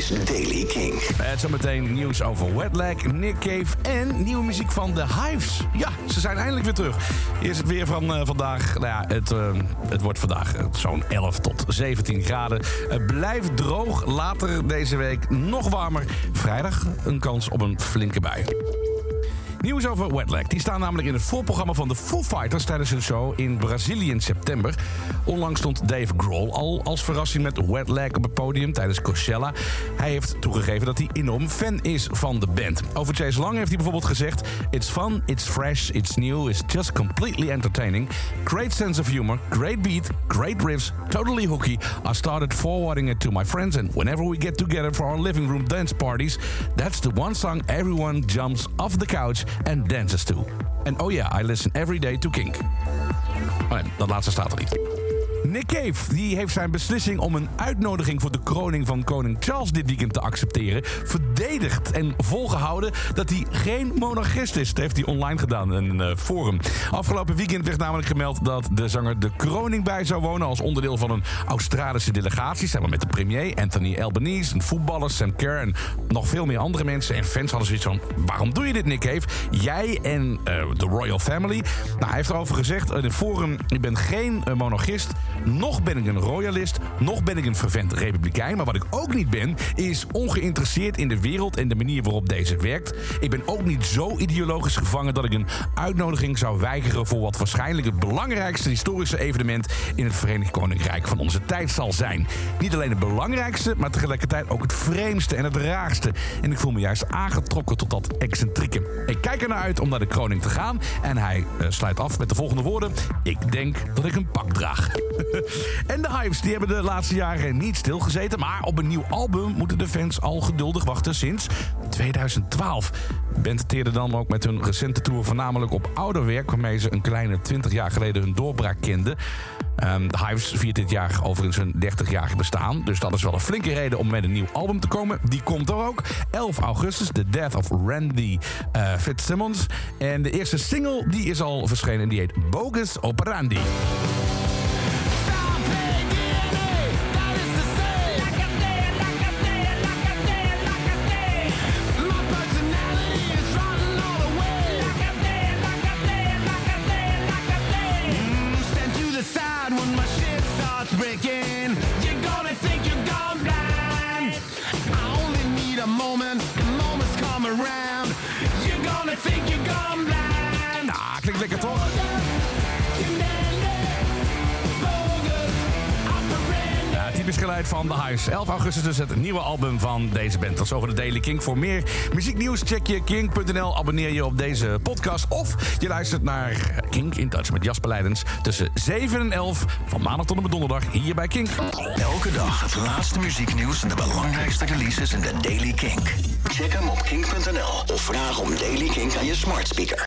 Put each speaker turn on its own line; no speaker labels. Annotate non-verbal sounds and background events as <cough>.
is Daily King.
Het zometeen nieuws over Wetlag, Nick Cave en nieuwe muziek van The Hives. Ja, ze zijn eindelijk weer terug. Eerst het weer van eh, vandaag. Nou ja, het, eh, het wordt vandaag eh, zo'n 11 tot 17 graden. Het blijft droog. Later deze week nog warmer. Vrijdag een kans op een flinke bui. Nieuws over Wetlag. Die staan namelijk in het voorprogramma van de Foo Fighters tijdens hun show in Brazilië in september. Onlangs stond Dave Grohl al als verrassing met Wetlag op het podium tijdens Coachella. Hij heeft toegegeven dat hij enorm fan is van de band. Over Chase Lang heeft hij bijvoorbeeld gezegd: It's fun, it's fresh, it's new, it's just completely entertaining. Great sense of humor, great beat, great riffs, totally hooky. I started forwarding it to my friends, and whenever we get together for our living room dance parties, that's the one song everyone jumps off the couch and dances to. And oh yeah, I listen every day to Kink. Oh ja, dat laatste staat er niet. Nick Cave die heeft zijn beslissing om een uitnodiging voor de kroning van koning Charles dit weekend te accepteren en volgehouden dat hij geen monarchist is. Dat heeft hij online gedaan in een uh, forum. Afgelopen weekend werd namelijk gemeld dat de zanger de kroning bij zou wonen als onderdeel van een Australische delegatie samen met de premier Anthony Albanese, een voetballer Sam Kerr en nog veel meer andere mensen. En fans hadden zoiets van: waarom doe je dit, Nick Cave? Jij en uh, de royal family. Nou, hij heeft erover gezegd in het forum: ik ben geen uh, monarchist. Nog ben ik een royalist, nog ben ik een fervent republikein. Maar wat ik ook niet ben, is ongeïnteresseerd in de wereld en de manier waarop deze werkt. Ik ben ook niet zo ideologisch gevangen dat ik een uitnodiging zou weigeren voor wat waarschijnlijk het belangrijkste historische evenement in het Verenigd Koninkrijk van onze tijd zal zijn. Niet alleen het belangrijkste, maar tegelijkertijd ook het vreemdste en het raarste. En ik voel me juist aangetrokken tot dat excentrieke. Ik kijk er naar uit om naar de kroning te gaan. En hij uh, sluit af met de volgende woorden: Ik denk dat ik een pak draag. <laughs> en de Hives die hebben de laatste jaren niet stilgezeten. Maar op een nieuw album moeten de fans al geduldig wachten sinds 2012. De band teerde dan ook met hun recente tour voornamelijk op ouder werk... waarmee ze een kleine 20 jaar geleden hun doorbraak kenden. Um, de Hives viert dit jaar overigens hun 30-jarig bestaan. Dus dat is wel een flinke reden om met een nieuw album te komen. Die komt er ook. 11 augustus, The Death of Randy uh, Fitzsimmons. En de eerste single die is al verschenen en die heet Bogus Operandi.
Gonna think you're gone blind.
Ah, klinkt lekker toch? Geluid van The Hives. 11 augustus dus het nieuwe album van deze band. Tot zover de Daily King. Voor meer muzieknieuws check je king.nl. Abonneer je op deze podcast. Of je luistert naar King in Touch met Jasper Leidens. Tussen 7 en 11 van maandag tot en met donderdag hier bij King.
Elke dag het laatste muzieknieuws en de belangrijkste releases in de Daily King. Check hem op king.nl of vraag om Daily King aan je smart speaker.